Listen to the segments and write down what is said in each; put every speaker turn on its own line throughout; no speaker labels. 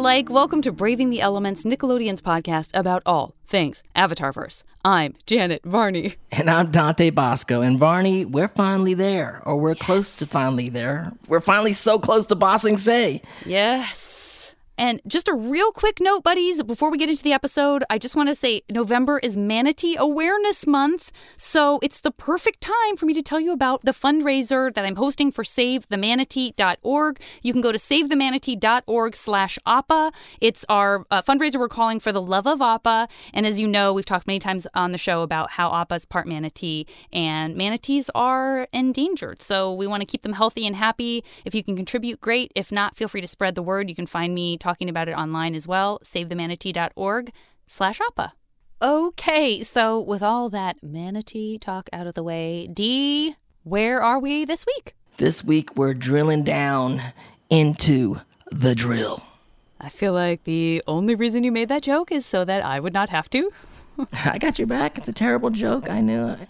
alike, welcome to Braving the Elements, Nickelodeon's podcast about all things Avatarverse. I'm Janet Varney.
And I'm Dante Basco. And Varney, we're finally there, or we're close to finally there. We're finally so close to Ba Sing Se.
Yes. And just a real quick note, buddies, before we get into the episode, I just want to say November is Manatee Awareness Month. So it's the perfect time for me to tell you about the fundraiser that I'm hosting for SaveTheManatee.org. You can go to SaveTheManatee.org slash appa. It's our uh, fundraiser we're calling for the love of Appa. And as you know, we've talked many times on the show about how Appa is part manatee, and manatees are endangered. So we want to keep them healthy and happy. If you can contribute, great. If not, feel free to spread the word. You can find me talking talking about it online as well, savethemanatee.org slash appa. Okay, so with all that manatee talk out of the way, Dee, where are we this week?
This week we're drilling down into the drill.
I feel like the only reason you made that joke is so that I would not have to.
I got your back. It's a terrible joke. I knew it.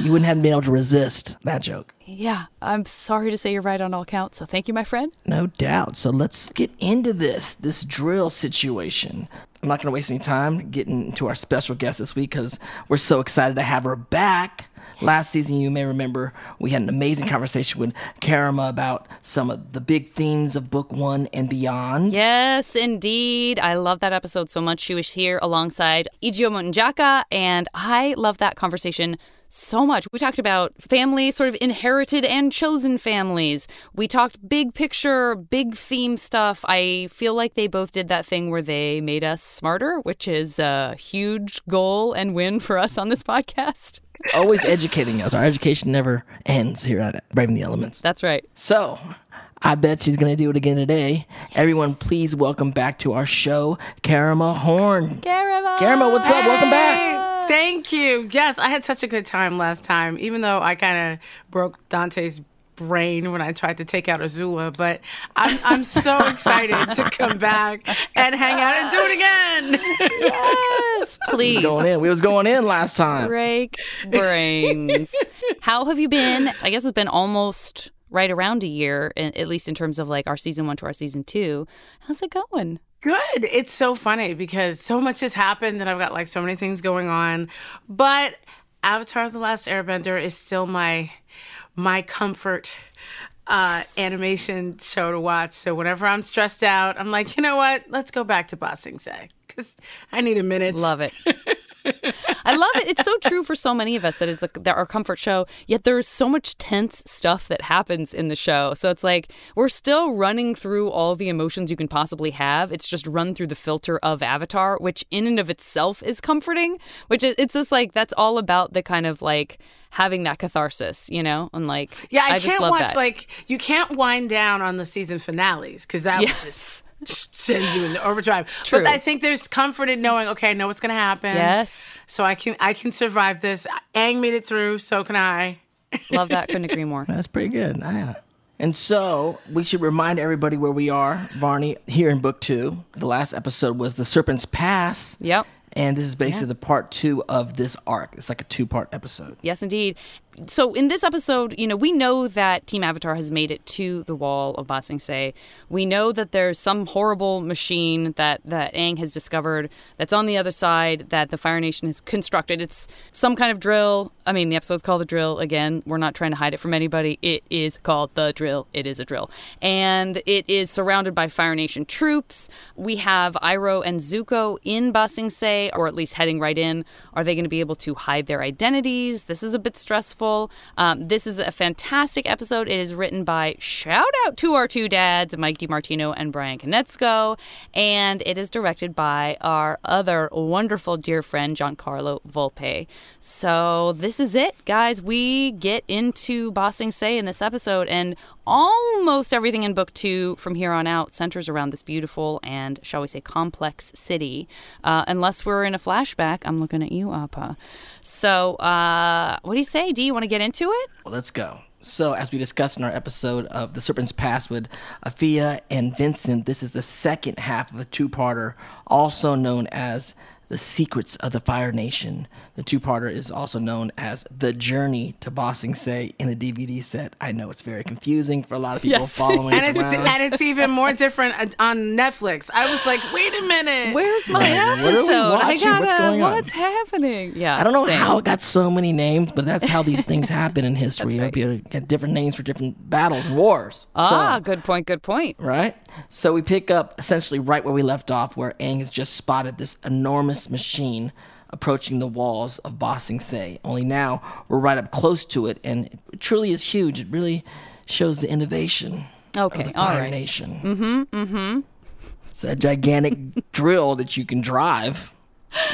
You wouldn't have been able to resist that joke.
Yeah, I'm sorry to say you're right on all counts. So thank you, my friend.
No doubt. So let's get into this this drill situation. I'm not going to waste any time getting to our special guest this week because we're so excited to have her back. Last season, you may remember we had an amazing conversation with Karama about some of the big themes of book one and beyond.
Yes, indeed. I love that episode so much. She was here alongside Ichigo Njaka, and I love that conversation so much. We talked about family, sort of inherited and chosen families. We talked big picture, big theme stuff. I feel like they both did that thing where they made us smarter, which is a huge goal and win for us on this podcast.
Always educating us. Our education never ends here at Braving the Elements.
That's right.
So, I bet she's going to do it again today. Yes. Everyone, please welcome back to our show, Karama Horne.
Karama!
Karama, what's up? Welcome back.
Thank you. Yes, I had such a good time last time, even though I kind of broke Dante's brain when I tried to take out Azula, but I'm, I'm so excited to come back and hang out and do it again.
yes, please.
We was going in. We was going in last time.
Break brains. How have you been? I guess it's been almost right around a year, at least in terms of like our season one to our season two. How's it going?
Good. It's so funny because so much has happened and I've got like so many things going on. But Avatar the Last Airbender is still my my comfort uh, yes. animation show to watch. So whenever I'm stressed out, I'm like, you know what? Let's go back to Bossing Sing Se because I need a minute.
Love it. I love it. It's so true for so many of us that it's like our comfort show, yet there's so much tense stuff that happens in the show. So it's like we're still running through all the emotions you can possibly have. It's just run through the filter of Avatar, which in and of itself is comforting, which it's just like that's all about the kind of like having that catharsis, you know? And like,
yeah, I,
I
can't watch
that.
like you can't wind down on the season finales because that yes. would just sends you into overdrive. True. But I think there's comfort in knowing, okay, I know what's gonna happen.
Yes.
So I can I can survive this. Ang made it through, so can I.
Love that. Couldn't agree more.
That's pretty good. Yeah. And so we should remind everybody where we are, Varney, here in book two. The last episode was the Serpent's Pass.
Yep.
And this is basically yeah. the part two of this arc. It's like a two part episode.
Yes, indeed so in this episode, you know, we know that Team Avatar has made it to the wall of Ba Sing Se. We know that there's some horrible machine that that Aang has discovered that's on the other side that the Fire Nation has constructed. It's some kind of drill. I mean, the episode's called the drill. Again, we're not trying to hide it from anybody. It is called the drill. It is a drill, and it is surrounded by Fire Nation troops. We have Iroh and Zuko in Ba Sing Se, or at least heading right in. Are they going to be able to hide their identities? This is a bit stressful. Um, this is a fantastic episode. It is written by shout out to our two dads, Mike DiMartino and Brian Konietzko, and it is directed by our other wonderful dear friend Giancarlo Volpe. So this is it, guys. We get into Ba Sing Se in this episode, and almost everything in book two from here on out centers around this beautiful and, shall we say, complex city. Uh, unless we're in a flashback, I'm looking at you, Appa. So, uh, what do you say? Do you want to get into it?
Well, let's go. So, as we discussed in our episode of The Serpent's Pass with Afia and Vincent, this is the second half of a two parter, also known as The Secrets of the Fire Nation. The two parter is also known as The Journey to Ba Sing Se in the DVD set. I know it's very confusing for a lot of people
Yes.
following
and
us
it's
around.
and it's even more different on Netflix. I was like, wait a minute.
Where's my
Right, what are we
episode? I gotta.
What's going on?
what's happening? Yeah.
I don't know
same.
how it got so many names, but that's how these things happen in history. You
right.
people get different names for different battles and wars.
Ah,
So-
good point. Good point.
right? So we pick up essentially right where we left off, where Aang has just spotted this enormous machine approaching the walls of Ba Sing Se. Only now we're right up close to it, and it truly is huge. It really shows the innovation
Okay,
of the
all right.
Nation. Mm-hmm. Mm-hmm. It's a gigantic drill that you can drive.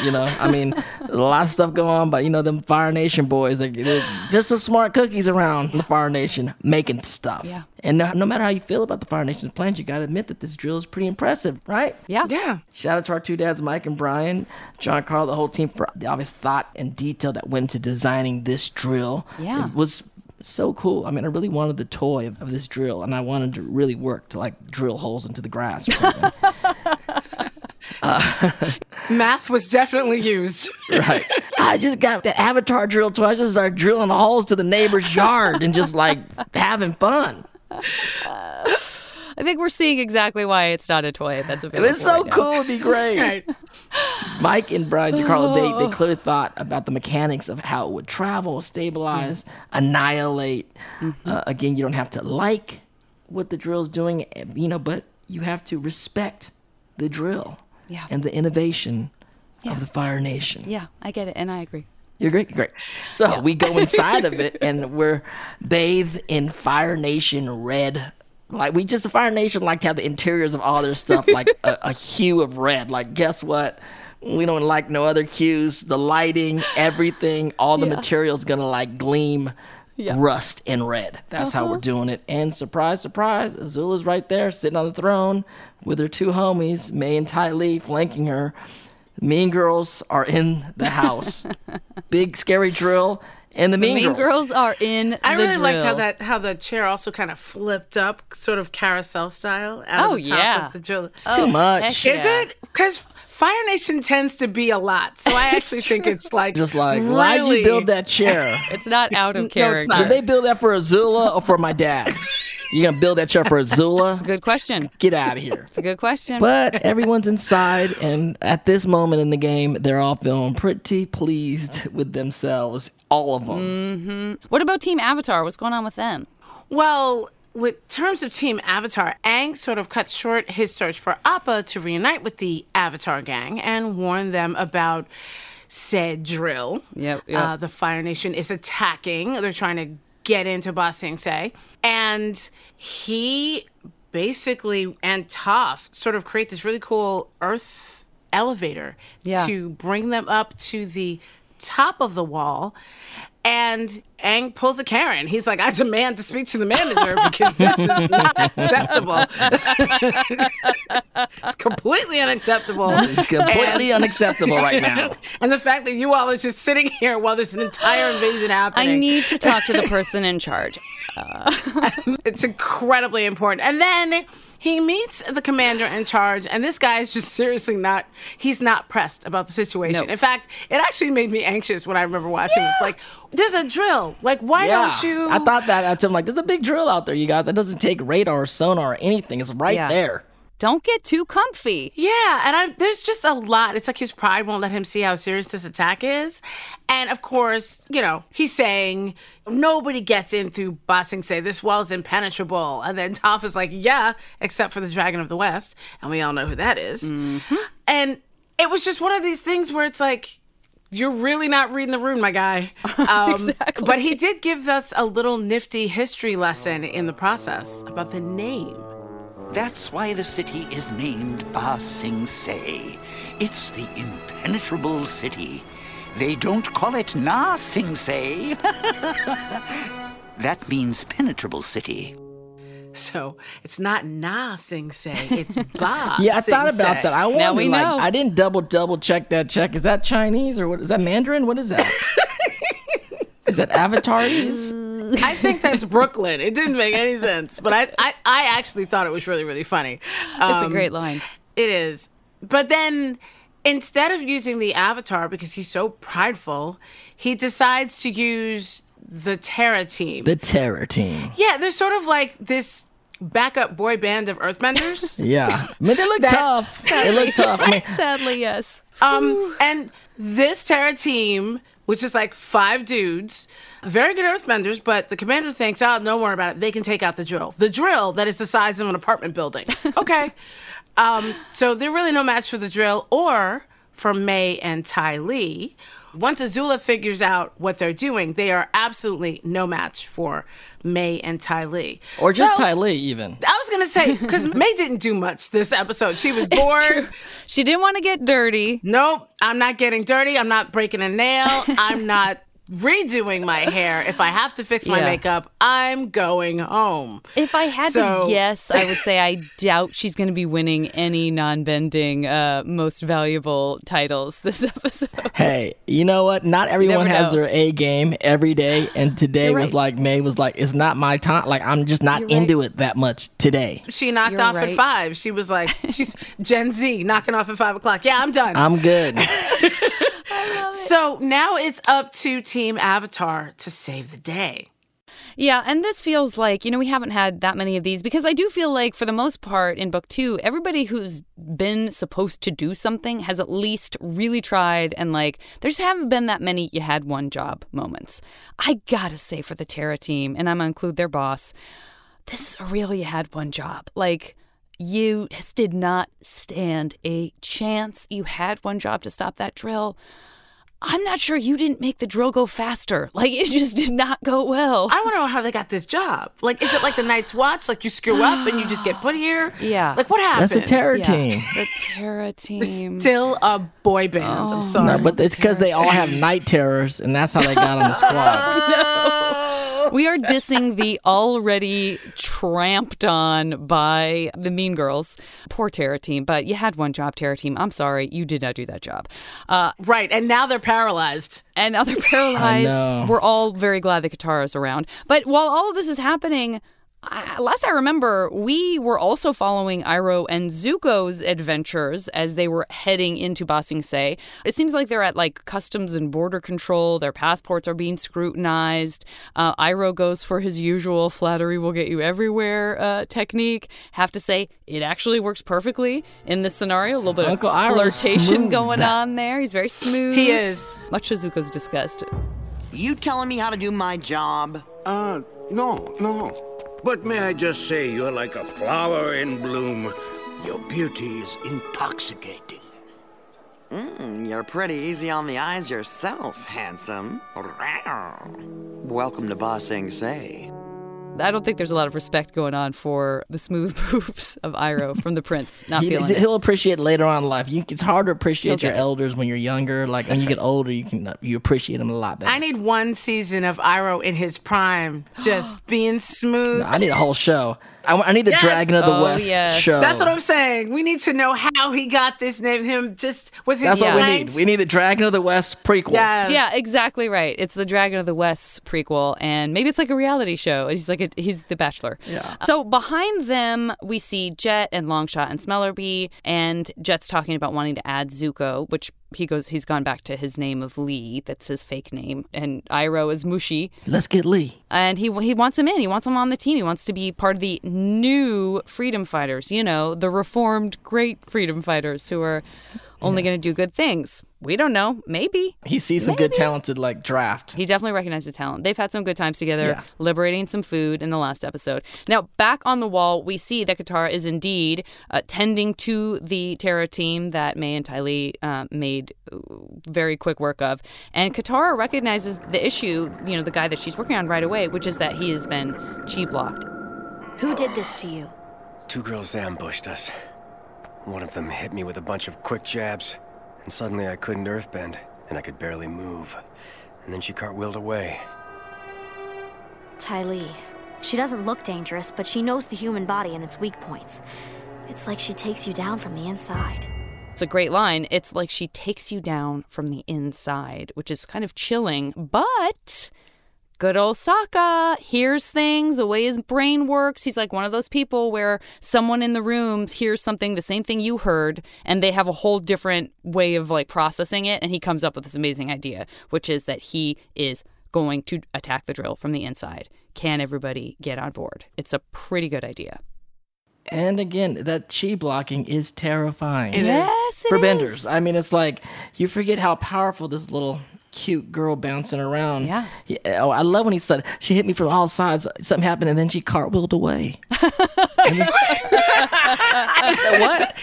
You know, I mean, a lot of stuff going on, but you know, them Fire Nation boys, like, they're just some smart cookies around the Fire Nation making stuff.
Yeah.
And no, no matter how you feel about the Fire Nation's plans, you got to admit that this drill is pretty impressive, right?
Yeah.
Yeah.
Shout out to our two dads, Mike and Brian, Giancarlo, the whole team for the obvious thought and detail that went into designing this drill.
Yeah.
It was so cool. I mean, I really wanted the toy of, of this drill, and I wanted to really work to like drill holes into the grass or something.
Math was definitely used.
right. I just got the avatar drill toy. I just started drilling holes to the neighbor's yard and just like having fun.
I think we're seeing exactly why it's not a toy. That's available
It's so
right
cool. It'd be great.
Right.
Mike and Brian DiCarlo, they, they clearly thought about the mechanics of how it would travel, stabilize, annihilate. Uh, again, you don't have to like what the drill's doing, eh, you know, but you have to respect the drill
Yeah.
and the innovation
Yeah.
of the Fire Nation.
Yeah, I get it, and I agree.
You're great, great. So we go inside of it and we're bathed in Fire Nation red. Like we just the Fire Nation like to have the interiors of all their stuff like a, a hue of red. Like guess what? We don't like no other hues. The lighting, everything, all the
Yeah.
materials gonna like gleam
Yeah. Uh-huh.
rust and red. That's how we're doing it. And surprise, surprise, Azula's right there sitting on the throne with her two homies, Mai and Ty Lee, flanking her. Mean Girls are in the house. Big scary drill and the Mean,
Mean girls are in
I
the
really liked how that how the chair also kind of flipped up, sort of carousel style. Out
Oh,
of the top
yeah.
Of the drill.
Oh, it's too much.
heck
Is
Yeah.
it? Because Fire Nation tends to be a lot, so I actually think it's like
Just like, why'd you build that chair?
It's not out
no,
of
it's
character.
not.
Did they build that for Azula or for my dad? You gonna build that chair for Azula?
That's a good question.
Get out of here.
It's a good question.
But everyone's inside, and at this moment in the game, they're all feeling pretty pleased with themselves. All of them.
what about Team Avatar? What's going on with them?
Well, with terms of Team Avatar, Aang sort of cut short his search for Appa to reunite with the Avatar gang and warn them about said drill.
Yep, yep.
Uh, the Fire Nation is attacking. They're trying to get into Ba Sing Se. And he basically, and Toph, sort of create this really cool earth elevator
Yeah.
to bring them up to the top of the wall. And Aang pulls a Karen. He's like, I demand to speak to the manager because this is not acceptable. it's completely unacceptable.
It's completely unacceptable right now.
And the fact that you all are just sitting here while there's an entire invasion happening.
I need to talk to the person in charge.
it's incredibly important. And then he meets the commander in charge, and this guy is just seriously not, he's not pressed about the situation.
No.
In fact, it actually made me anxious when I remember watching this. Like, there's a drill. Like, why don't you?
I thought that at him like there's a big drill out there, you guys. It doesn't take radar or sonar or anything. It's right
Yeah.
there.
Don't get too comfy.
Yeah, and I, there's just a lot. It's like his pride won't let him see how serious this attack is. And of course, you know, he's saying nobody gets in through Ba Sing Se. This wall is impenetrable. And then Toph is like, yeah, except for the Dragon of the West. And we all know who that is. Mm-hmm. And it was just one of these things where it's like, you're really not reading the room, my guy. Um,
Exactly.
But he did give us a little nifty history lesson in the process about the name.
That's why the city is named Ba Sing Se. It's the impenetrable city. They don't call it Na Sing Se. that means penetrable city.
So it's not Na Sing Se, it's Ba.
Yeah, I
Sing
thought about that. I wanted like
know.
I didn't double double check that check. Is that Chinese or what is that Mandarin? What is that? is that Avatarese?
I think that's Brooklyn. It didn't make any sense, but I, I, I actually thought it was really, really funny.
It's a
Um,
great line.
It is. But then instead of using the avatar because he's so prideful, he decides to use the Terra team.
The terror team.
yeah, they're sort of like this backup boy band of earthbenders.
Yeah. I mean, they look
That-
tough. They look tough. I mean,
Sadly, yes.
Um, and this Terra team, which is like five dudes, very good earthbenders, but the commander thinks, oh, don't worry about it. They can take out the drill. The drill that is the size of an apartment building. Okay. um, so they're really no match for the drill or for Mai and Ty Lee. Once Azula figures out what they're doing, they are absolutely no match for Mai and Ty Lee.
or just
So-
Ty Lee, even.
I was gonna say because Mai didn't do much this episode. She was bored.
She didn't want to get dirty.
Nope, I'm not getting dirty. I'm not breaking a nail. I'm not redoing my hair. If I have to fix my
Yeah.
makeup, I'm going home.
If I had
So-
to guess, I would say I doubt she's going to be winning any non-bending uh, most valuable titles this episode.
Hey, you know what? Not everyone has
know.
their A game every day. And today
You're
was
right.
like, Mai was like, it's not my time. Like, I'm just not
You're
into it that much today.
She knocked
You're
off
right.
at five. She was like, she's Gen Z knocking off at five o'clock. Yeah, I'm done.
I'm good.
so now it's up to Team Avatar to save the day.
Yeah, and this feels like, you know, we haven't had that many of these because I do feel like, for the most part, in book two, everybody who's been supposed to do something has at least really tried, and like, there just haven't been that many you had one job moments. I gotta say, for the Terra team, and I'm gonna include their boss, this is a you had one job. Like, you did not stand a chance. You had one job to stop that drill. I'm not sure you didn't make the drill go faster. Like, it just did not go well.
I want to know how they got this job. Like, is it like the Night's Watch? Like, you screw up and you just get put here?
Yeah.
Like, what happened?
That's a terror
Yeah.
team.
The Terra team.
Still a boy band. I'm oh, sorry.
No, but it's because they all have night terrors, and that's how they got on the squad.
we are dissing the already tramped on by the Mean Girls. Poor Terra team. But you had one job, Terra team. I'm sorry. You did not do that job. Uh,
Right, and now they're paralyzed.
and now they're
know.
paralyzed. We're all very glad that Katara's around. But while all of this is happening, I, last I remember, we were also following Iroh and Zuko's adventures as they were heading into Ba Sing Se. It seems like they're at like customs and border control. Their passports are being scrutinized. Uh, Iroh goes for his usual flattery will get you everywhere uh, technique. Have to say, it actually works perfectly in this scenario. A little bit
Uncle
of flirtation going on there. He's very smooth.
He is.
Much to Zuko's disgust.
You telling me how to do my job?
Uh, no, no. But may I just say, you're like a flower in bloom. Your beauty is intoxicating.
Mm, you're pretty easy on the eyes yourself, handsome. Welcome to Ba Sing Se.
I don't think there's a lot of respect going on for the smooth moves of Iroh from the prince. Not
he,
feeling
he'll appreciate it later on in life. You, it's hard to appreciate
He'll
your elders when you're younger. Like when you get older, you can you appreciate them a lot better.
I need one season of Iroh in his prime, just being smooth.
I need a whole show. I, I need the
Yes!
Dragon of the
Oh,
West
yes.
show.
That's what I'm saying. We need to know how he got this name. Him just with his
That's what we need. We need the Dragon of the West prequel.
Yeah.
yeah, exactly right. It's the Dragon of the West prequel, and maybe it's like a reality show. He's like he's the Bachelor. Yeah. So behind them, we see Jet and Longshot and Smellerbee, and Jet's talking about wanting to add Zuko, which he goes he's gone back to his name of Lee. That's his fake name, and Iroh is Mushi.
Let's get Lee.
and he he wants him in. He wants him on the team. He wants to be part of the new freedom fighters. You know, the reformed great freedom fighters who are only going to do good things. We don't know. Maybe
He sees some good talented like draft.
he definitely recognized the talent. They've had some good times together,
Yeah.
liberating some food in the last episode. Now, back on the wall, we see that Katara is indeed uh, tending to the Terra team that Mai and Ty Lee uh, made uh, very quick work of. And Katara recognizes the issue, you know, the guy that she's working on right away, which is that he has been chi blocked.
Who did this to you?
Two girls ambushed us. One of them hit me with a bunch of quick jabs, and suddenly I couldn't earthbend, and I could barely move. And then she cartwheeled away.
Ty Lee. She doesn't look dangerous, but she knows the human body and its weak points. It's like she takes you down from the inside.
It's a great line. It's like she takes you down from the inside, which is kind of chilling, but good old Sokka hears things the way his brain works. He's like one of those people where someone in the room hears something, the same thing you heard, and they have a whole different way of like processing it. And he comes up with this amazing idea, which is that he is going to attack the drill from the inside. Can everybody get on board? It's a pretty good idea.
And again, that chi blocking is terrifying.
Yes, it
for
is.
benders. I mean, it's like you forget how powerful this little cute girl bouncing around.
Yeah.
He- oh, I love when he said she hit me from all sides. Something happened, and then she cartwheeled away. Then- said, what?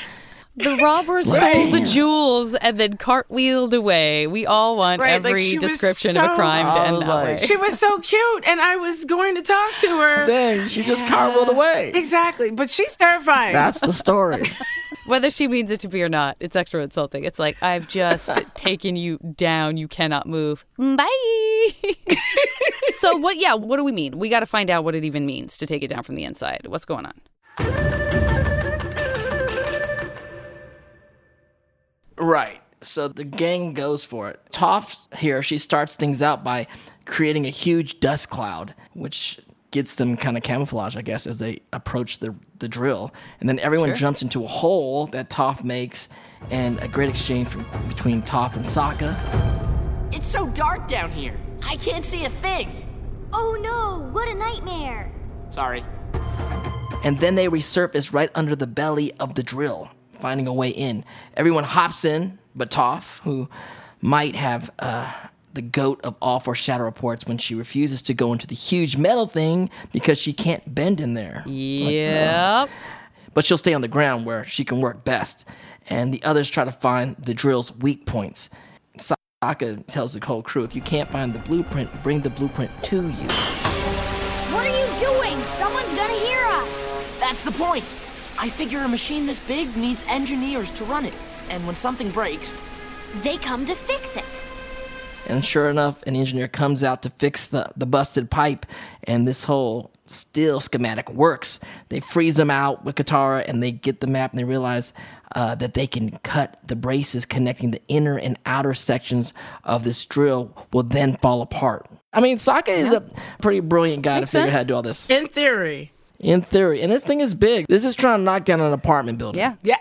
The robber stole the jewels and then cartwheeled away. We all want
Right,
every
she was
description of a
so-
crime to end
was
that way.
She was so cute, and I was going to talk to her.
Dang, she just cartwheeled away.
Exactly, but she's terrifying.
That's the story.
Whether she means it to be or not, it's extra insulting. It's like, I've just taken you down. You cannot move. Bye. so, what, yeah, what do we mean? We got to find out what it even means to take it down from the inside. What's going on?
Right. So the gang goes for it. Toph here, she starts things out by creating a huge dust cloud, which gets them kind of camouflage, I guess, as they approach the, the drill. And then everyone jumps into a hole that Toph makes, and a great exchange from, between Toph and Sokka.
It's so dark down here. I can't see a thing.
Oh no, what a nightmare!
Sorry.
And then they resurface right under the belly of the drill, finding a way in. Everyone hops in, but Toph, who might have uh, the goat of all four shadow reports when she refuses to go into the huge metal thing because she can't bend in there.
Yep.
But she'll stay on the ground where she can work best. And the others try to find the drill's weak points. Sokka tells the whole crew if you can't find the blueprint, bring the blueprint to you.
What are you doing? Someone's gonna hear us!
That's the point. I figure a machine this big needs engineers to run it. And when something breaks,
They come to fix it.
And sure enough, an engineer comes out to fix the, the busted pipe, and this whole steel schematic works. They freeze them out with Katara, and they get the map, and they realize uh, that they can cut the braces connecting the inner and outer sections of this drill will then fall apart. I mean, Sokka is a pretty brilliant guy
Makes
to figure out how to do all this.
in theory.
In theory. And this thing is big. This is trying to knock down an apartment building.
Yeah.
Yeah.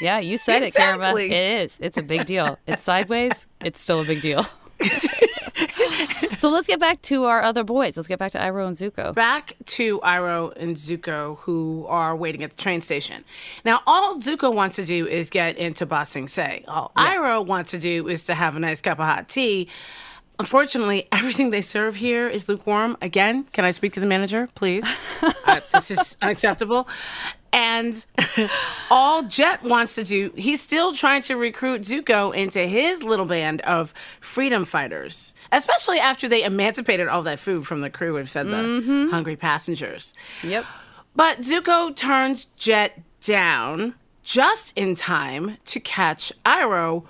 Yeah, you said it, Karama. It is. It's a big deal. It's sideways. It's still a big deal. so let's get back to our other boys. Let's get back to Iroh and Zuko.
Back to Iroh and Zuko, who are waiting at the train station. Now, all Zuko wants to do is get into Ba Sing Se. All Iroh wants to do is to have a nice cup of hot tea. Unfortunately, everything they serve here is lukewarm. Again, can I speak to the manager, please? uh, this is unacceptable. And all Jet wants to do, he's still trying to recruit Zuko into his little band of freedom fighters, especially after they emancipated all that food from the crew and fed the hungry passengers.
Yep.
But Zuko turns Jet down just in time to catch Iroh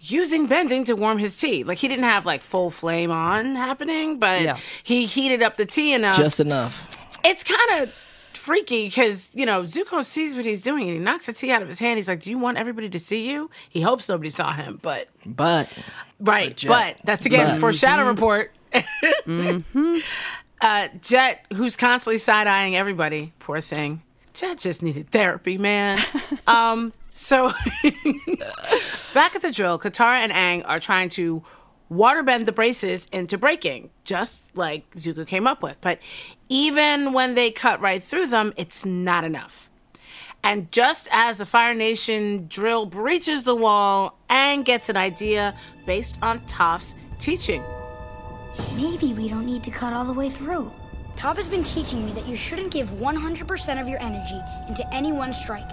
using bending to warm his tea. Like he didn't have like full flame on happening, but
Yeah.
he heated up the tea enough.
Just enough.
it's kind of freaky because you know Zuko sees what he's doing and he knocks the tea out of his hand. He's like, "Do you want everybody to see you?" He hopes nobody saw him, but
But
Right,
Jet.
but that's again
But-
for Shadow Report. uh, Jet, who's constantly side eyeing everybody, poor thing. Jet just needed therapy, man. um, so back at the drill, Katara and Aang are trying to waterbend the braces into breaking, just like Zuko came up with. But even when they cut right through them, it's not enough. And just as the Fire Nation drill breaches the wall, Aang gets an idea based on Toph's teaching.
Maybe we don't need to cut all the way through. Toph has been teaching me that you shouldn't give 100% of your energy into any one strike.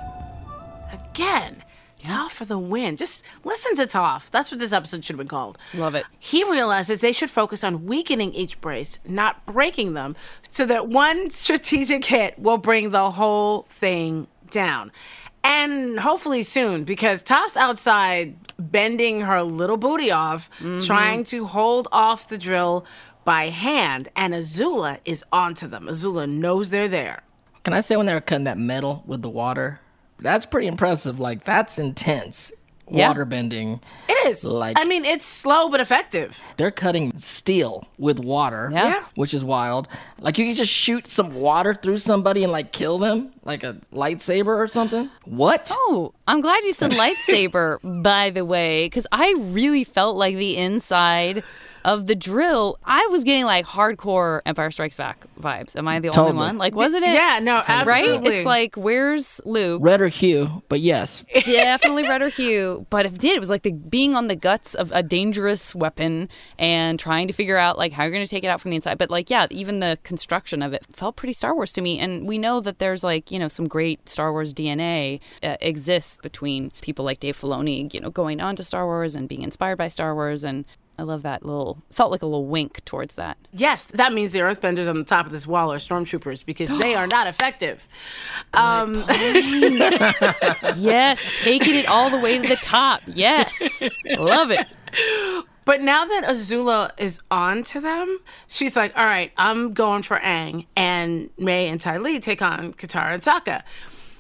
Again, Toph for the win. Just listen to Toph. That's what this episode should have been called.
Love it.
He realizes they should focus on weakening each brace, not breaking them, so that one strategic hit will bring the whole thing down. And hopefully soon, because Toph's outside bending her little booty off, mm-hmm. trying to hold off the drill by hand, and Azula is onto them. Azula knows they're there.
Can I say when they were cutting that metal with the water? That's pretty impressive. Like that's intense.
Yeah.
water bending.
It is.
Like-
I mean, it's slow but effective.
They're cutting steel with water,
Yeah. Yeah.
which is wild. Like you can just shoot some water through somebody and like kill them, like a lightsaber or something. What?
Oh, I'm glad you said lightsaber, by the way, because I really felt like the inside of the drill, I was getting like hardcore Empire Strikes Back vibes. Am I the
Totally.
only one? Like, wasn't it?
Yeah, no,
Right?
absolutely.
It's like, where's Luke?
Red or hue, but yes.
Definitely red or hue, but it did. It was like the being on the guts of a dangerous weapon and trying to figure out like how you're going to take it out from the inside. But like, yeah, even the construction of it felt pretty Star Wars to me. And we know that there's like you know some great Star Wars DNA uh, exists between people like Dave Filoni, you know, going on to Star Wars and being inspired by Star Wars. And I love that little felt like a little wink towards that.
Yes, that means the Earthbenders on the top of this wall are stormtroopers because they are not effective. Um,
yes, taking it all the way to the top. Yes, love it.
But now that Azula is on to them, she's like, all right, I'm going for Aang. And Mai and Ty Lee take on Katara and Sokka.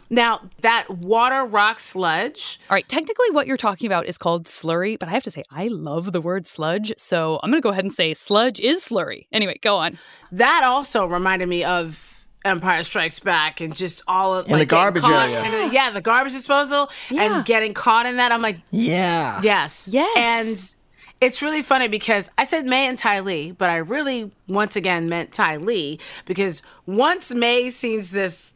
Now, that water rock sludge.
All right, technically, what you're talking about is called slurry, but I have to say, I love the word sludge. So I'm going to go ahead and say sludge is slurry. Anyway, go on.
That also reminded me of Empire Strikes Back and just all of
In the
like, getting
garbage area.
in- yeah, the garbage disposal and getting caught in that. I'm like,
Yeah.
Yes.
Yes.
And it's really funny because I said Mai and Ty Lee, but I really once again meant Ty Lee because once Mai sees this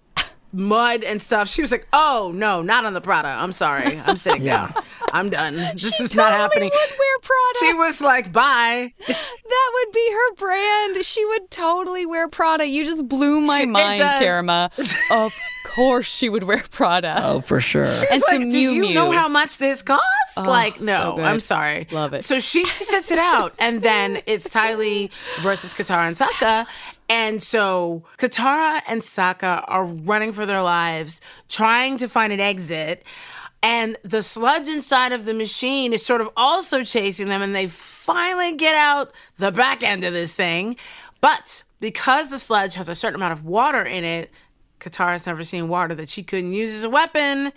mud and stuff, she was like, "Oh no, not on the Prada. I'm sorry. I'm sitting
Yeah.
down. I'm done. This
She
is not
totally
happening."
would wear Prada.
She was like, "Bye."
That would be her brand. She would totally wear Prada. You just blew my
She-
mind,
does.
Karama. of course she would wear Prada.
Oh, for sure.
and
It's
some
like, do
Miu
you
Miu.
know how much this costs? Oh, like, no,
so.
I'm sorry.
Love it.
So she sits it out, and then it's Ty Lee versus Katara and Sokka. And so Katara and Sokka are running for their lives, trying to find an exit. And the sludge inside of the machine is sort of also chasing them, and they finally get out the back end of this thing. But because the sludge has a certain amount of water in it, Katara's never seen water that she couldn't use as a weapon.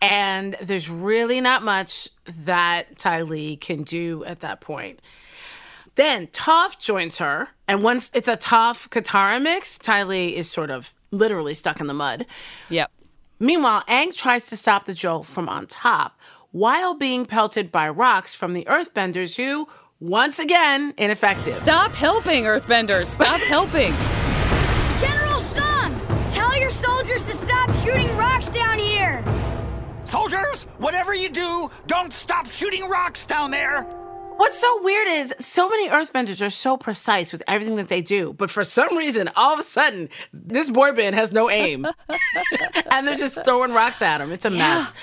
And there's really not much that Ty Lee can do at that point. Then Toph joins her, and once it's a Toph Katara mix, Ty Lee is sort of literally stuck in the mud.
Yep.
Meanwhile, Aang tries to stop the Joel from on top while being pelted by rocks from the Earthbenders, who, once again, ineffective.
Stop helping, Earthbenders. Stop helping.
General Sung, tell your soldiers to stop shooting rocks down here.
Soldiers, whatever you do, don't stop shooting rocks down there.
What's so weird is so many earthbenders are so precise with everything that they do, but for some reason, all of a sudden, this boy band has no aim. and they're just throwing rocks at him. It's a mess.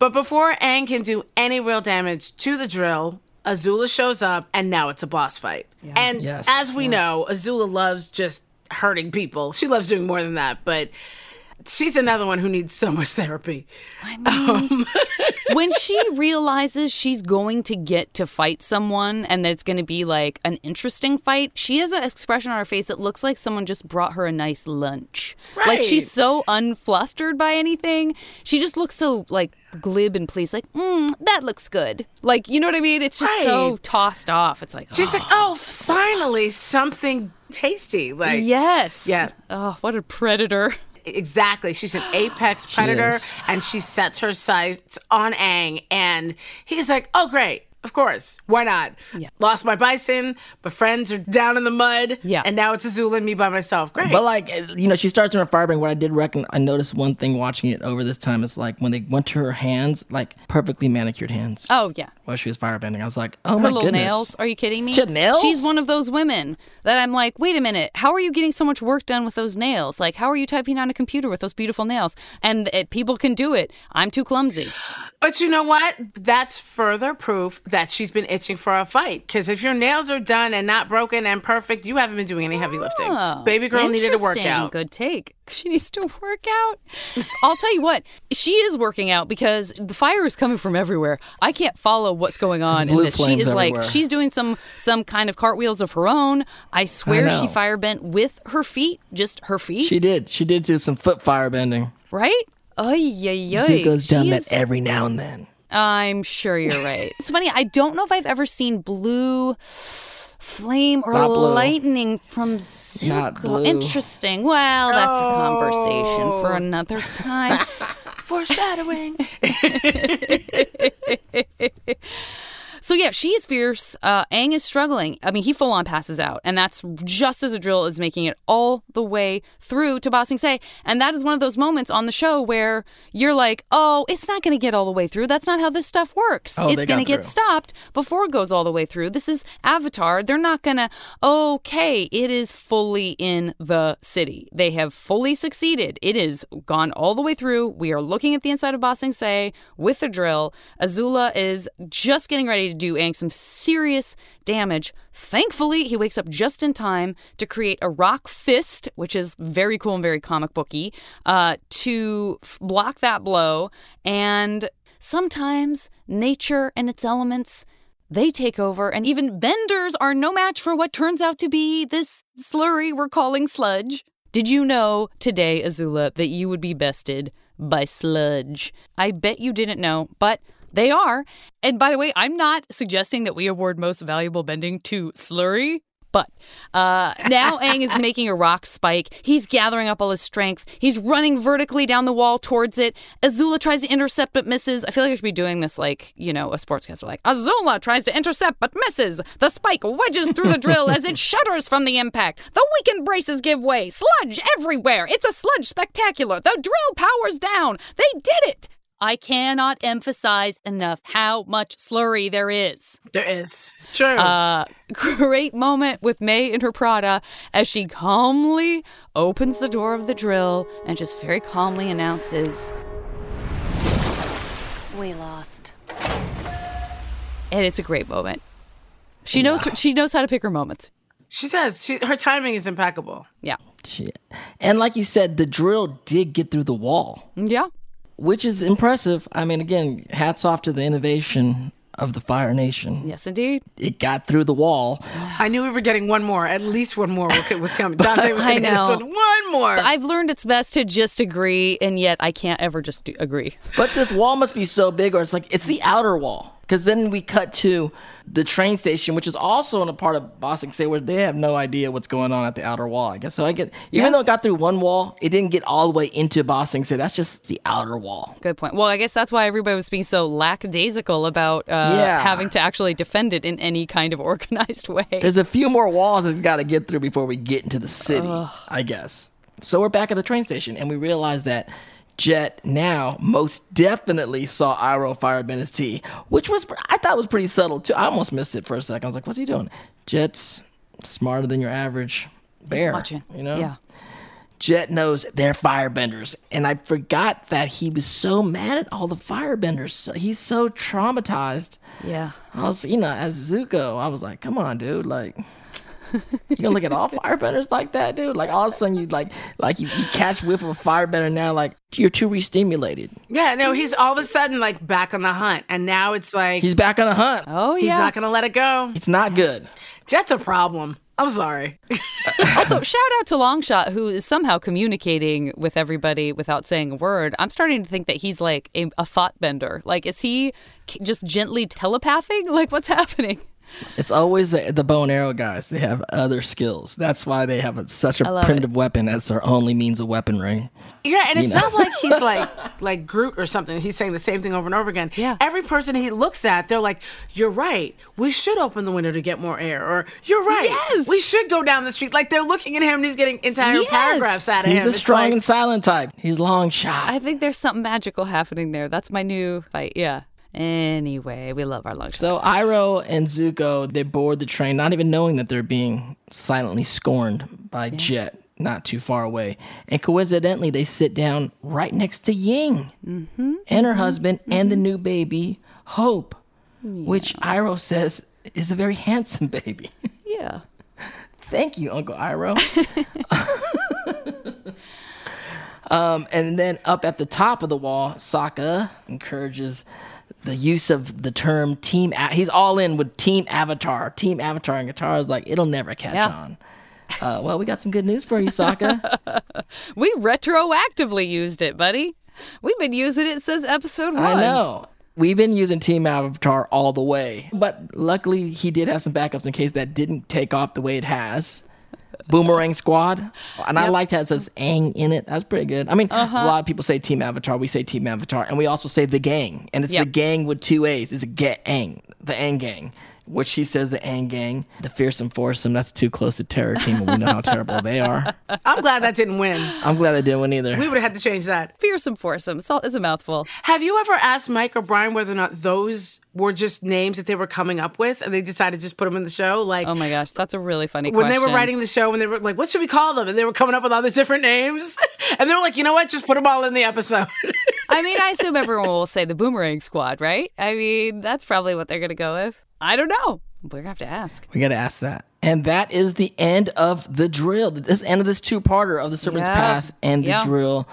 But before Aang can do any real damage to the drill, Azula shows up, and now it's a boss fight. And
Yes.
as we know, Azula loves just hurting people. She loves doing more than that, but she's another one who needs so much therapy.
I mean, when she realizes she's going to get to fight someone and that it's going to be like an interesting fight, she has an expression on her face that looks like someone just brought her a nice lunch. Like she's so unflustered by anything. She just looks so like glib and pleased, like, mm, that looks good. Like, you know what I mean? It's just so tossed off. It's like,
She's
oh,
like, oh, finally, something tasty. Like,
yes.
Yeah.
Oh, what a predator.
Exactly. She's an apex predator and she sets her sights on Aang. And he's like, oh, great. Of course. Why not? Lost my bison, but friends are down in the mud.
Yeah.
And now it's Azula and me by myself. Great.
But like you know, she starts in her firebang. What I did reckon, I noticed one thing watching it over this time is like when they went to her hands, like perfectly manicured hands
Oh, yeah.
While she was firebending. I was like, oh
her
my
little
goodness.
nails. Are you kidding me?
She had nails?
She's one of those women that I'm like, wait a minute, how are you getting so much work done with those nails? Like, how are you typing on a computer with those beautiful nails? And it, people can do it. I'm too clumsy.
But you know what? That's further proof that she's been itching for a fight. Because if your nails are done and not broken and perfect, you haven't been doing any heavy lifting.
Oh,
Baby girl needed a workout.
Good take. She needs to work out. I'll tell you what, she is working out because the fire is coming from everywhere. I can't follow what's going on in this. She
flames
is like she's doing some some kind of cartwheels of her own. I swear she
know.
fire bent with her feet, just her feet,
She did. She did do some foot firebending.
right? Oh yeah,
yeah.
oy.
see, goes down
She
that
is-
every now and then.
I'm sure you're right. it's funny. I don't know if I've ever seen blue flame or lightning from
Not
Zuko.
blue.
Interesting. Well, that's a conversation for
Oh.
another time.
Foreshadowing.
So yeah, she is fierce. Uh, Aang is struggling. I mean, he full on passes out, and that's just as Adril is making it all the way through to Ba Sing Se. And that is one of those moments on the show where you're like, "Oh, it's not going to get all the way through. That's not how this stuff works.
Oh,
it's going to get stopped before it goes all the way through. This is Avatar. They're not going to. Okay, it is fully in the city. They have fully succeeded. It is gone all the way through. We are looking at the inside of Ba Sing Se with the drill. Azula is just getting ready to do Aang some serious damage. Thankfully, he wakes up just in time to create a rock fist, which is very cool and very comic booky, uh, to f- block that blow. And sometimes nature and its elements they take over, and even benders are no match for what turns out to be this slurry we're calling sludge. Did you know today, Azula, that you would be bested by sludge? I bet you didn't know, but they are. And by the way, I'm not suggesting that we award most valuable bending to slurry. But uh, now Aang is making a rock spike. He's gathering up all his strength. He's running vertically down the wall towards it. Azula tries to intercept but misses. I feel like I should be doing this like, you know, a sportscaster. Like, Azula tries to intercept but misses. The spike wedges through the drill as it shudders from the impact. The weakened braces give way. Sludge everywhere. It's a sludge spectacular. The drill powers down. They did it. I cannot emphasize enough how much slurry there is.
There is. True.
Uh, great moment with Mai in her Prada as she calmly opens the door of the drill and just very calmly announces,
We lost.
and it's a great moment. She knows she knows how to pick her moments.
she says she, her timing is impeccable.
Yeah,
Shit. And like you said, the drill did get through the wall,
yeah.
Which is impressive. I mean, again, hats off to the innovation of the Fire Nation.
Yes, indeed.
It got through the wall.
I knew we were getting one more. At least one more was coming. Dante was
I
going to hit us one more.
I've learned it's best to just agree, and yet I can't ever just do- agree.
But this wall must be so big, or it's like it's the outer wall. Because then we cut to the train station, which is also in a part of Ba Sing Se where they have no idea what's going on at the outer wall. I guess so. I get even
Yeah.
though it got through one wall, it didn't get all the way into Ba Sing Se. That's just the outer wall.
Good point. Well, I guess that's why everybody was being so lackadaisical about uh,
Yeah.
having to actually defend it in any kind of organized way.
There's a few more walls it's got to get through before we get into the city, I guess. So we're back at the train station, and we realize that Jet now most definitely saw Iroh firebend his tea, which was I thought was pretty subtle too. I almost missed it for a second. I was like, "What's he doing?" Jet's smarter than your average bear,
watching.
you know.
Yeah.
Jet knows they're firebenders, and I forgot that he was so mad at all the firebenders. So he's so traumatized.
Yeah.
I was, you know, as Zuko, I was like, come on, dude, like. You gonna look at all firebenders like that, dude? Like all of a sudden you like like you, you catch whiff of a firebender now, like you're too re-stimulated.
yeah, no, he's all of a sudden like back on the hunt. And now it's like
He's back on the hunt.
Oh,
he's
yeah.
He's not going to let it go.
It's not good.
Jet's a problem. I'm sorry.
also, shout out to Longshot, who is somehow communicating with everybody without saying a word. I'm starting to think that he's like a, a thought bender. Like, is he just gently telepathing? Like, what's happening?
It's always the, the bow and arrow guys. They have other skills. That's why they have a, such a
love
primitive weapon as their only means of weaponry.
Yeah, and it's
know.
not like he's like like Groot or something. He's saying the same thing over and over again.
Yeah.
Every person he looks at, they're like, "You're right. We should open the window to get more air." Or "You're right.
Yes.
We should go down the street." Like they're looking at him and he's getting entire
Yes.
paragraphs out of
He's
him.
a strong
like-
and silent type. He's long shot.
I think there's something magical happening there. That's my new fight. Yeah. Anyway, we love our Longshot.
So Iroh and Zuko, they board the train, not even knowing that they're being silently scorned by Jet, not too far away. And coincidentally, they sit down right next to Ying mm-hmm, and her mm-hmm, husband and the mm-hmm. new baby, Hope, which Iroh says is a very handsome baby.
yeah.
Thank you, Uncle Iroh. um, and then up at the top of the wall, Sokka encourages the use of the term team. A- he's all in with team avatar. Team avatar and guitar is like it'll never catch
Yeah.
on. Uh, well, we got some good news for you, Sokka.
We retroactively used it, buddy. We've been using it since episode one.
I know. We've been using Team Avatar all the way, but luckily he did have some backups in case that didn't take off the way it has. Boomerang Squad, and I liked how it says Aang in it. That's pretty good. I mean,
Uh-huh.
a lot of people say Team Avatar. We say Team Avatar, and we also say the gang, and it's
Yep.
the gang with two A's. It's a get Aang, the Aang gang. Which she says the Aang gang, the fearsome foursome. That's too close to Terror Team, and we know how terrible they are.
I'm glad that didn't win.
I'm glad they didn't win either.
We would have had to change that.
Fearsome foursome. It's, all, it's a mouthful.
Have you ever asked Mike or Brian whether or not those were just names that they were coming up with and they decided to just put them in the show? Like,
Oh my gosh, that's a really funny
when
question.
they were writing the show and they were like, what should we call them? And they were coming up with all these different names. and they were like, you know what? Just put them all in the episode.
I mean, I assume everyone will say the Boomerang Squad, right? I mean, that's probably what they're going to go with. I don't know. We're to have to ask.
We gotta ask that. And that is the end of the drill. This end of this two-parter of the Serpent's
Yeah.
Pass and the
Yeah.
drill.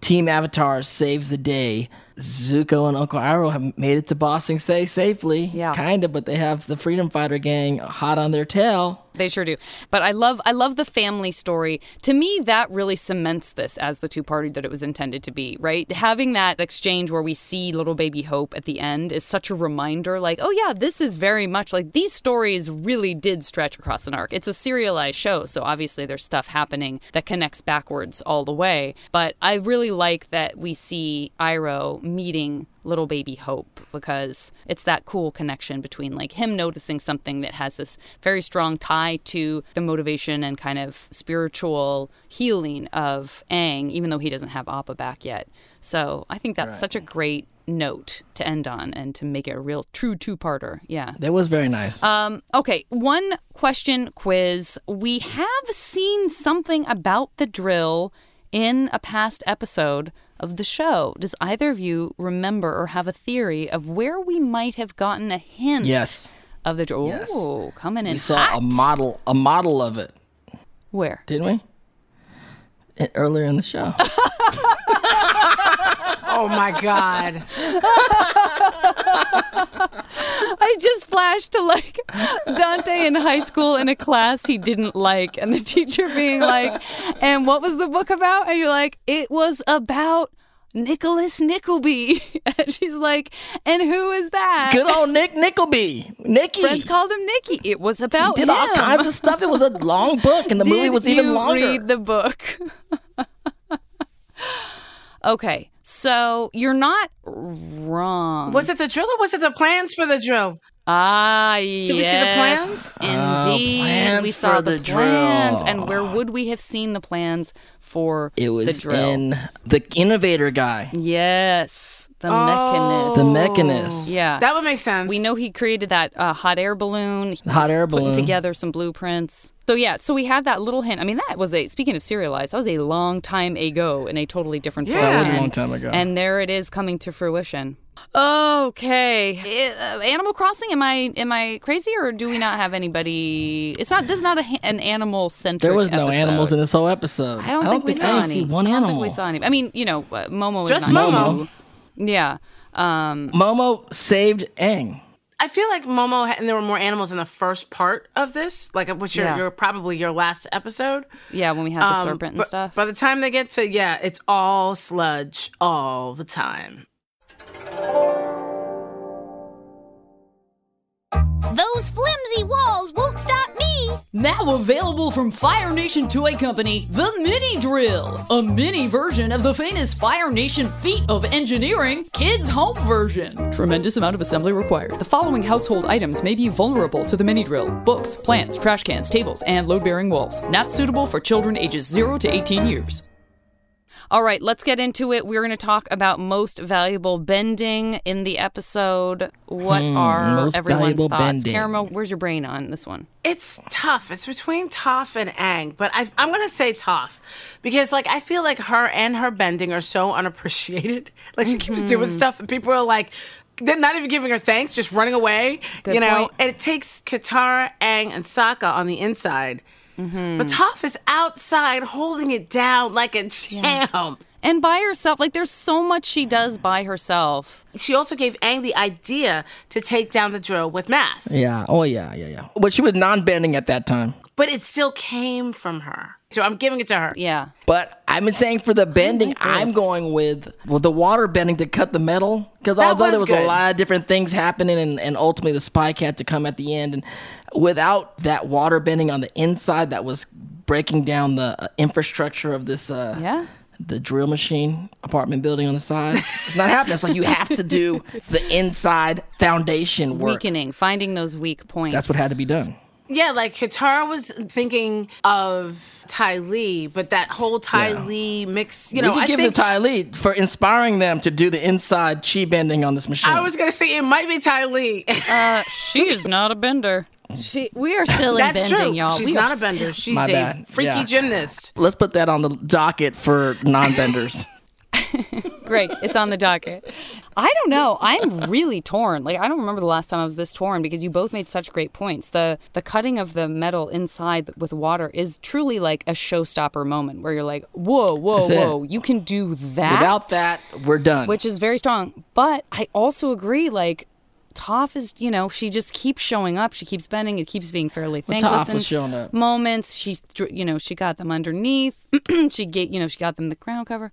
Team Avatar saves the day. Zuko and Uncle Iroh have made it to Ba Sing Se safely.
Yeah.
Kinda, but they have the Freedom Fighter gang hot on their tail.
They sure do. But I love I love the family story. To me, that really cements this as the two party that it was intended to be, right? Having that exchange where we see little baby Hope at the end is such a reminder, like, oh yeah, this is very much like these stories really did stretch across an arc. It's a serialized show, so obviously there's stuff happening that connects backwards all the way. But I really like that we see Iroh meeting little baby hope because it's that cool connection between like him noticing something that has this very strong tie to the motivation and kind of spiritual healing of Aang, even though he doesn't have Appa back yet. So I think that's such a great note to end on and to make it a real true two-parter. Yeah.
That was very nice.
Um, okay, one question quiz. We have seen something about the drill in a past episode of the show. Does either of you remember or have a theory of where we might have gotten a hint
yes.
of the drill?
Yes.
Oh, coming in
We saw
hot.
a model a model of it,
Where?
didn't we? Earlier in the show.
oh my God.
I just flashed to like Dante in high school in a class he didn't like, and the teacher being like, "And what was the book about?" And you're like, "It was about." Nicholas Nickleby. And she's like, and who is that?
Good old Nick Nickleby. Nicky.
Friends called him Nicky. It was about
did all kinds of stuff. It was a long book, and the movie was even
you
longer.
Read the book. okay, so you're not wrong.
Was it the drill or was it the plans for the drill?
Ah,
Did we see the plans?
Indeed,
Oh, plans
we saw
for
the,
the
plans.
drill.
And where would we have seen the plans for
It was
the drill?
in the innovator guy,
yes, the
Oh.
mechanist.
the mechanist.
yeah,
That would make sense.
we know he created that uh, hot air balloon. He
hot
was
air
putting
balloon.
together some blueprints. So yeah, so we had that little hint. I mean, that was a speaking of serialized. That was a long time ago in a totally different book.
Yeah. That was a
long time ago.
And there it is coming to fruition. Okay, Uh, Animal Crossing. Am I am I crazy or do we not have anybody? It's not. This is not a, an animal centric.
There was no animals in this whole episode.
I don't, think we saw any.
see one
I don't
animal.
think we saw any. I mean, you know, uh, Momo
Just
is not
Momo.
New. Yeah. Um,
Momo saved Aang.
I feel like Momo ha- and there were more animals in the first part of this, like which your,
Yeah.
your probably your last episode.
yeah, when we had the
Um,
serpent and
but
stuff.
By the time they get to yeah, it's all sludge all the time.
Those flimsy walls won't stop me.
Now available from Fire Nation Toy Company, the Mini Drill, a mini version of the famous Fire Nation feat of engineering kids' home version. Tremendous amount of assembly required. The following household items may be vulnerable to the mini drill books, plants, trash cans, tables, and load bearing walls. Not suitable for children ages 0 to 18 years.
All right, let's get into it. We're going to talk about most valuable bending in the episode. What
Hmm,
are
most
everyone's
valuable
thoughts?
bending.
Karama, where's your brain on this one?
It's tough. It's between Toph and Aang, but I, I'm gonna say Toph because like I feel like her and her bending are so unappreciated. Like she keeps doing
Mm-hmm.
stuff, and people are like. They're not even giving her thanks, just running away.
Good
you know,
point.
and it takes Katara, Aang, and Sokka on the inside,
Mm-hmm.
but Toph is outside holding it down like a champ.
And by herself, like there's so much she does by herself.
She also gave Aang the idea to take down the drill with math,
Yeah. Oh yeah. Yeah. Yeah. But she was non-bending at that time.
but it still came from her. So I'm giving it to her.
Yeah.
But I've been saying for the bending, I'm going with well the water bending to cut the metal because
That
although
was
there was
good.
a lot of different things happening and, and ultimately the spike had to come at the end and without that water bending on the inside that was breaking down the uh, infrastructure of this uh,
Yeah.
the drill machine apartment building on the side. It's not happening. It's like you have to do the inside foundation work.
Weakening, finding those weak points.
That's what had to be done.
Yeah, like Katara was thinking of Ty Lee, but that whole Ty
Yeah.
Lee mix, you know,
we could
I
give
think
it to Ty Lee for inspiring them to do the inside chi bending on this machine.
I was gonna say it might be Ty Lee.
Uh, she is not a bender. She, we are still in
That's
bending,
true.
y'all.
She's
We
not a bender. She's
My
a
bad.
freaky
Yeah.
gymnast.
Let's put that on the docket for non-benders.
Great. It's on the docket. I don't know. I'm really torn. Like I don't remember the last time I was this torn because you both made such great points. The the cutting of the metal inside with water is truly like a showstopper moment where you're like, "Whoa, whoa,
That's it.
whoa. You can do that."
Without that, we're done.
which is very strong. But I also agree, like, Toph is, you know, she just keeps showing up. She keeps bending. It keeps being fairly
Well,
thankless.
Toph was showing up.
Moments. She's, you know, she got them underneath. she get, you know, she got them the ground cover.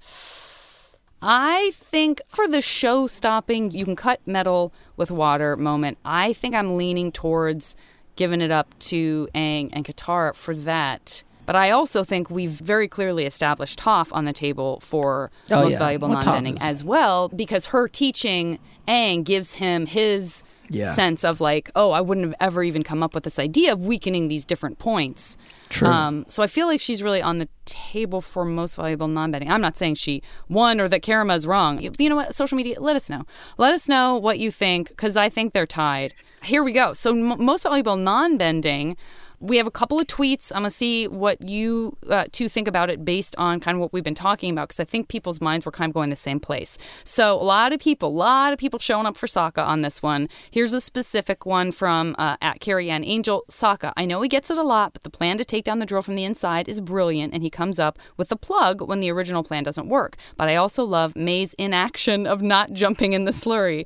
I think for the show stopping, you can cut metal with water moment. I think I'm leaning towards giving it up to Aang and Katara for that. But I also think we've very clearly established Toph on the table for
Oh,
most
yeah.
valuable
Well,
non-bending as well because her teaching Aang gives him his
Yeah.
sense of like, oh, I wouldn't have ever even come up with this idea of weakening these different points.
True.
Um, so I feel like she's really on the table for most valuable non-betting. I'm not saying she won or that Karama is wrong. You, you know what? Social media, let us know. Let us know what you think because I think they're tied. Here we go. So m- most valuable non-bending. We have a couple of tweets. I'm gonna see what you uh, two think about it based on kind of what we've been talking about because I think people's minds were kind of going the same place. So a lot of people, a lot of people showing up for Sokka on this one. Here's a specific one from uh, at Carrie Ann Angel. Sokka, I know he gets it a lot, but the plan to take down the drill from the inside is brilliant, and he comes up with the plug when the original plan doesn't work. But I also love Mai's inaction of not jumping in the slurry.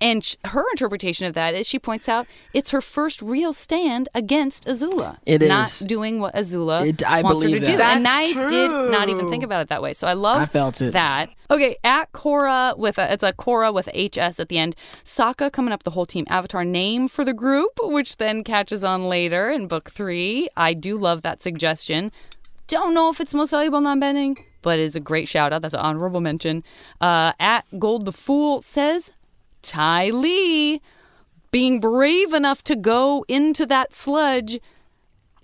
And sh- her interpretation of that is she points out it's her first real stand against Azula.
It
not
is.
doing what Azula
It- I
wants her
believe
to do.
that.
and I
That's
did not even think about it that way. So I love
I felt it.
that. Okay, at Cora with a it's a Cora with a HS at the end. Sokka coming up the whole team avatar name for the group, which then catches on later in book three. I do love that suggestion. Don't know if it's most valuable non-bending, but it's a great shout out. That's an honorable mention. Uh, at Gold the Fool says Ty Lee being brave enough to go into that sludge.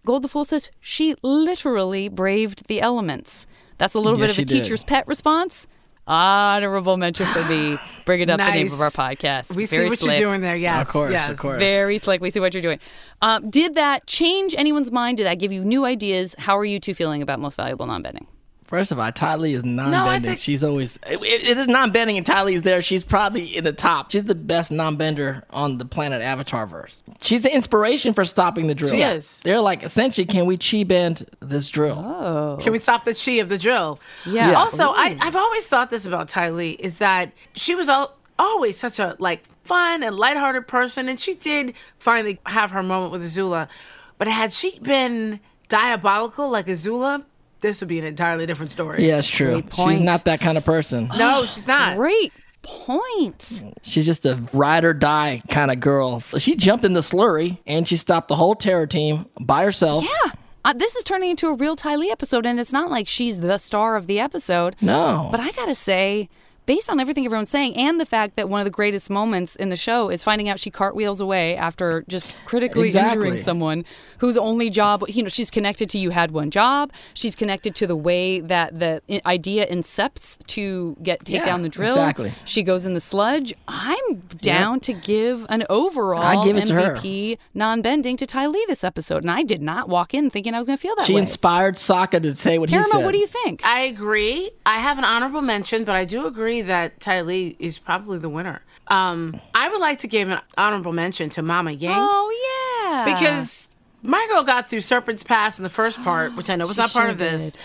Gold the Fool says she literally braved the elements. That's a little
Yes,
bit of
she
a
did.
teacher's pet response. Honorable mention for me. Bring it up the name of our podcast.
We
Very
see what
slick.
you're doing there. Yes.
Of course,
yes.
of course.
Very slick. We see what you're doing. Um, did that change anyone's mind? Did that give you new ideas? How are you two feeling about most valuable non-bending?
First of all, Ty Lee is non-bending.
think-
She's always it, it is non-bending, and Ty Lee's there. She's probably in the top. She's the best non-bender on the planet Avatar verse. She's the inspiration for stopping the drill.
She is.
They're like, essentially, can we chi bend this drill?
Oh,
Can we stop the chi of the drill?
Yeah.
Yeah.
Also, I, I've always thought this about Ty Lee is that she was al- always such a like fun and lighthearted person, and she did finally have her moment with Azula. But had she been diabolical like Azula, this would be an entirely different story.
Yeah, it's true.
Great
She's not that kind of person.
No, she's not.
great point.
She's just a ride or die kind of girl. She jumped in the slurry and she stopped the whole terror team by herself.
Yeah. Uh, this is turning into a real Ty Lee episode, and it's not like she's the star of the episode.
No.
But I gotta say, based on everything everyone's saying, and the fact that one of the greatest moments in the show is finding out she cartwheels away after just critically
Exactly.
injuring someone whose only job, you know, she's connected to you had one job. She's connected to the way that the idea incepts to get take
Yeah,
down the drill.
exactly.
She goes in the sludge. I'm down to give an overall
I give it to her.
MVP non-bending to Ty Lee this episode, and I did not walk in thinking I was going to feel that
She
way.
inspired Sokka to say what he
Karama,
said.
what do you think?
I agree. I have an honorable mention, but I do agree that Ty Lee is probably the winner. Um, I would like to give an honorable mention to Mama Yang.
Oh yeah,
because my girl got through Serpent's Pass in the first part, which I know was
She
not part
sure
of this,
did.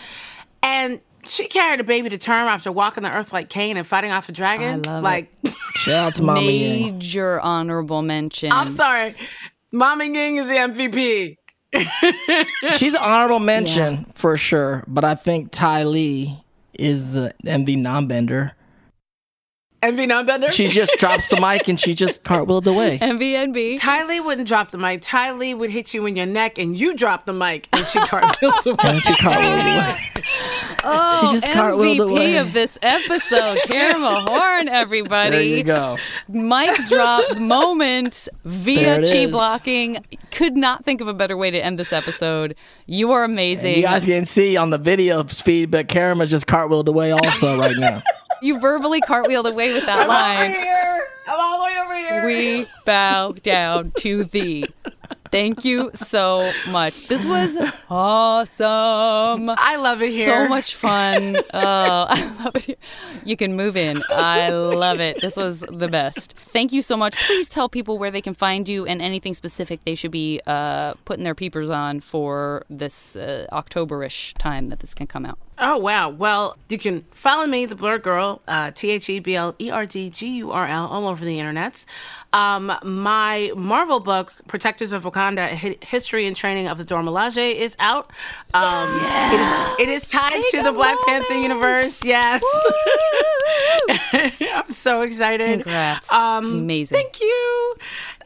and she carried a baby to term after walking the earth like Cain and fighting off a dragon.
I love
like,
Shout out to Mama Yang.
major honorable mention.
I'm sorry, Mama Yang is the MVP.
She's an honorable mention for sure, but I think Ty Lee is uh, MV non-bender.
Envy non-bender.
She just drops the mic and she just cartwheeled away.
MVNB.
Ty Lee wouldn't drop the mic. Ty Lee would hit you in your neck and you drop the mic and she cartwheels away.
And she cartwheeled away.
Oh,
just cartwheeled
MVP
away.
of this episode, Karama Horne, everybody.
There you go.
Mic drop moment via chi blocking. Could not think of a better way to end this episode. You are amazing.
You guys can see on the video feed, but Karama just cartwheeled away also right now.
You verbally cartwheeled away with that line.
Over here. I'm all the way over here.
We bow down to thee. Thank you so much. This was awesome.
I love it here.
So much fun. Oh, I love it here. You can move in. I love it. This was the best. Thank you so much. Please tell people where they can find you and anything specific they should be uh, putting their peepers on for this uh, October-ish time that this can come out.
Oh, wow. Well, you can follow me, The Blerd Gurl, uh, T H E B L E R D G U R L, all over the internets. Um, my Marvel book, Protectors of Wakanda Hi- History and Training of the Dora Milaje, is out. Um, it, is, it is tied to the Black Panther universe. Yes. I'm so excited.
Congrats.
Um,
amazing.
Thank you.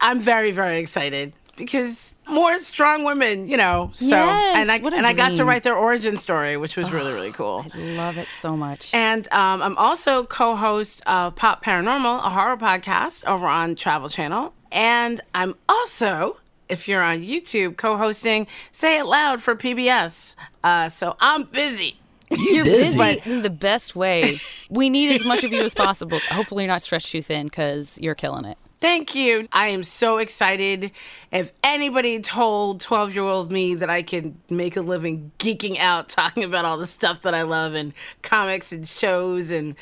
I'm very, very excited because more strong women, you know. So
Yes,
and I
what a
and I got to write their origin story, which was really really cool.
I love it so much.
And um, I'm also co-host of Pop Paranormal, a horror podcast over on Travel Channel. And I'm also, if you're on YouTube, co-hosting Say It Loud for PBS. Uh, so I'm busy.
You're
busy.
busy in the best way. We need as much of you as possible. Hopefully, you're not stretched too thin because you're killing it.
Thank you. I am so excited. If anybody told 12 year old me that I could make a living geeking out talking about all the stuff that I love and comics and shows, and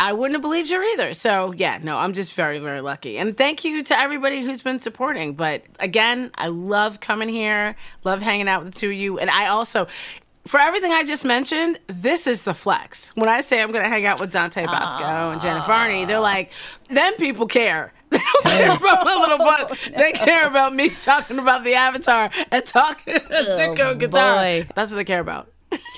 I wouldn't have believed you either. So, yeah, no, I'm just very, very lucky. And thank you to everybody who's been supporting. But again, I love coming here, love hanging out with the two of you. And I also, for everything I just mentioned, this is the flex. When I say I'm going to hang out with Dante Basco and Janet Varney, they're ah. like, then people care. They don't care about my little book. They care about me talking about the avatar and talking oh, about Zuko guitar.
boy.
That's what they care about.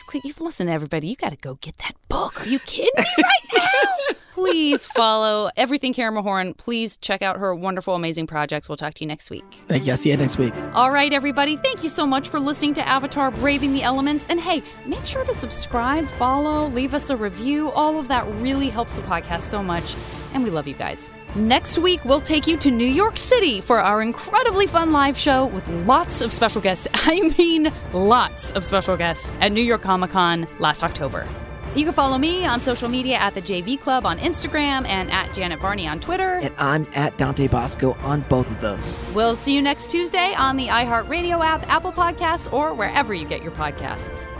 Quick, you've listened to everybody. You got to go get that book. Are you kidding me right now? Please follow everything Karama Horne. Please check out her wonderful, amazing projects. We'll talk to you next week.
Thank you. I'll see you next week.
All right, everybody. Thank you so much for listening to Avatar Braving the Elements. And hey, make sure to subscribe, follow, leave us a review. All of that really helps the podcast so much. And we love you guys. Next week, we'll take you to New York City for our incredibly fun live show with lots of special guests. I mean, lots of special guests at New York Comic Con last October. You can follow me on social media at the JV Club on Instagram and at Janet Varney on Twitter.
And I'm at Dante Basco on both of those.
We'll see you next Tuesday on the iHeartRadio app, Apple Podcasts, or wherever you get your podcasts.